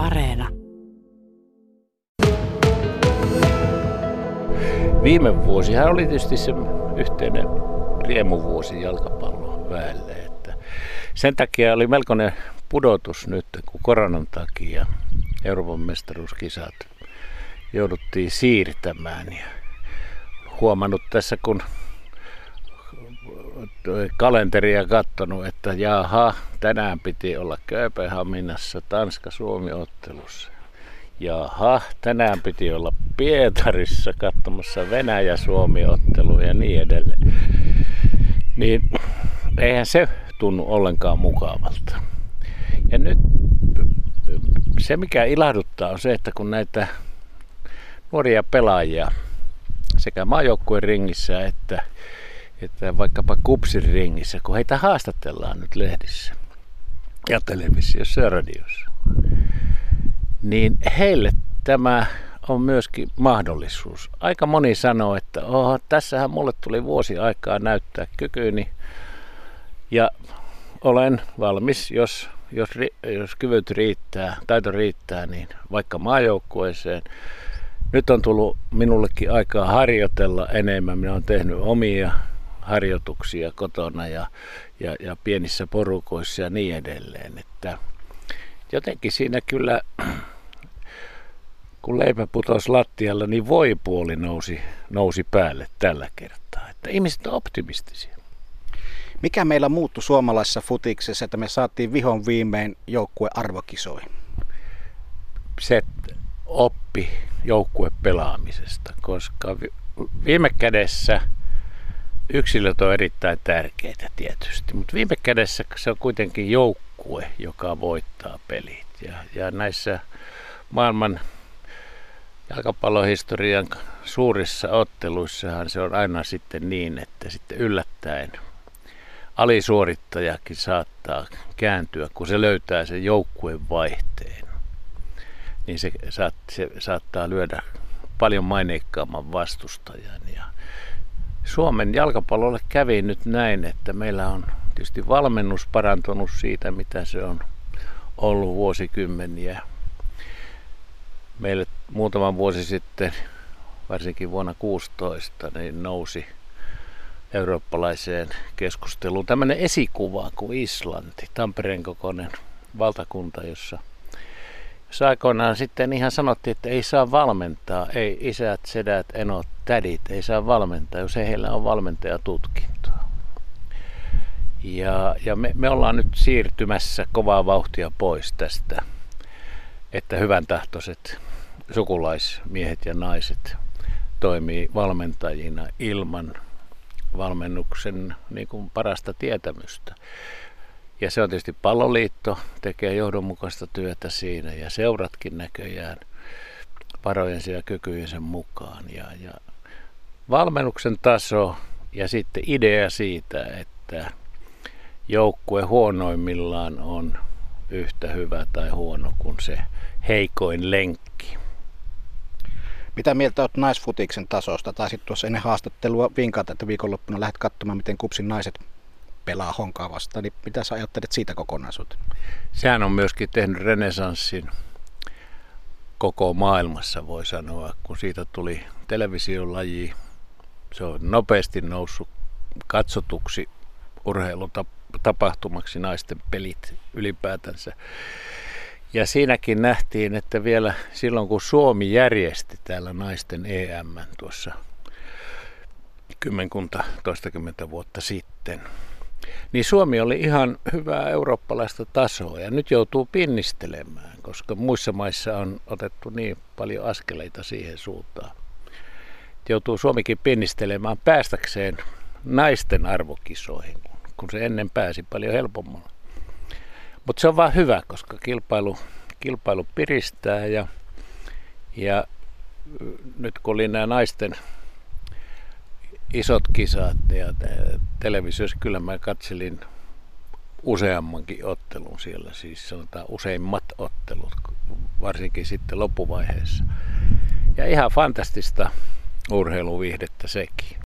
Areena. Viime vuosihan oli tietysti se yhteinen riemuvuosi jalkapallon väelle. Että sen takia oli melkoinen pudotus nyt, kun koronan takia Euroopan mestaruuskisat jouduttiin siirtämään. Ja huomannut tässä, kun kalenteria katsonut, että jaha, tänään piti olla Kööpenhaminassa Tanska-Suomi-ottelussa. Jaha, tänään piti olla Pietarissa katsomassa Venäjä-Suomi-ottelu ja niin edelleen. Niin eihän se tunnu ollenkaan mukavalta. Ja nyt se mikä ilahduttaa on se, että kun näitä nuoria pelaajia sekä maajoukkueen ringissä että, että vaikkapa kupsin ringissä, kun heitä haastatellaan nyt lehdissä ja televisiossa ja radiossa, niin heille tämä on myöskin mahdollisuus. Aika moni sanoo, että oho, tässähän mulle tuli vuosi aikaa näyttää kykyni ja olen valmis, jos, jos, jos kyvyt riittää, taito riittää, niin vaikka maajoukkueeseen. Nyt on tullut minullekin aikaa harjoitella enemmän. Minä olen tehnyt omia harjoituksia kotona ja, ja, ja pienissä porukoissa ja niin edelleen. Että jotenkin siinä kyllä, kun leipä putosi lattialla, niin voi puoli nousi, nousi päälle tällä kertaa. Että ihmiset on optimistisia. Mikä meillä muuttui suomalaisessa futiksessa, että me saatiin vihon viimein joukkue arvokisoihin? Se oppi joukkue pelaamisesta, koska viime kädessä yksilöt on erittäin tärkeitä tietysti, mutta viime kädessä se on kuitenkin joukkue, joka voittaa pelit. Ja, ja näissä maailman jalkapallohistorian suurissa otteluissahan se on aina sitten niin, että sitten yllättäen alisuorittajakin saattaa kääntyä, kun se löytää sen joukkueen vaihteen. Niin se, saat, se saattaa lyödä paljon maineikkaamman vastustajan. Ja Suomen jalkapallolle kävi nyt näin, että meillä on tietysti valmennus parantunut siitä, mitä se on ollut vuosikymmeniä. Meille muutama vuosi sitten, varsinkin vuonna 16, niin nousi eurooppalaiseen keskusteluun tämmöinen esikuva kuin Islanti, Tampereen kokoinen valtakunta, jossa, aikoinaan sitten ihan sanottiin, että ei saa valmentaa, ei isät, sedät, enot, tädit, ei saa valmentaa, jos ei heillä on valmentajatutkintoa. Ja, ja me, me ollaan nyt siirtymässä kovaa vauhtia pois tästä, että hyvän tahtoiset sukulaismiehet ja naiset toimii valmentajina ilman valmennuksen niin kuin parasta tietämystä. Ja se on tietysti palloliitto, tekee johdonmukaista työtä siinä ja seuratkin näköjään varojensa ja kykyjensä mukaan. Ja, ja valmennuksen taso ja sitten idea siitä, että joukkue huonoimmillaan on yhtä hyvä tai huono kuin se heikoin lenkki. Mitä mieltä olet naisfutiksen tasosta? Taisit tuossa ennen haastattelua vinkata, että viikonloppuna lähdet katsomaan, miten kupsin naiset pelaa honkaa vastaan. Niin mitä sä ajattelet siitä kokonaisuutta? Sehän on myöskin tehnyt renesanssin koko maailmassa, voi sanoa, kun siitä tuli televisiolaji. Se on nopeasti noussut katsotuksi urheilutapahtumaksi naisten pelit ylipäätänsä. Ja siinäkin nähtiin, että vielä silloin kun Suomi järjesti täällä naisten EM tuossa kymmenkunta, toistakymmentä vuotta sitten, niin Suomi oli ihan hyvää eurooppalaista tasoa ja nyt joutuu pinnistelemään, koska muissa maissa on otettu niin paljon askeleita siihen suuntaan. Joutuu Suomikin pinnistelemään päästäkseen naisten arvokisoihin, kun se ennen pääsi paljon helpommalla. Mutta se on vaan hyvä, koska kilpailu, kilpailu piristää ja, ja nyt kun oli nämä naisten isot kisat ja televisiossa kyllä mä katselin useammankin ottelun siellä, siis sanotaan useimmat ottelut, varsinkin sitten loppuvaiheessa. Ja ihan fantastista urheiluviihdettä sekin.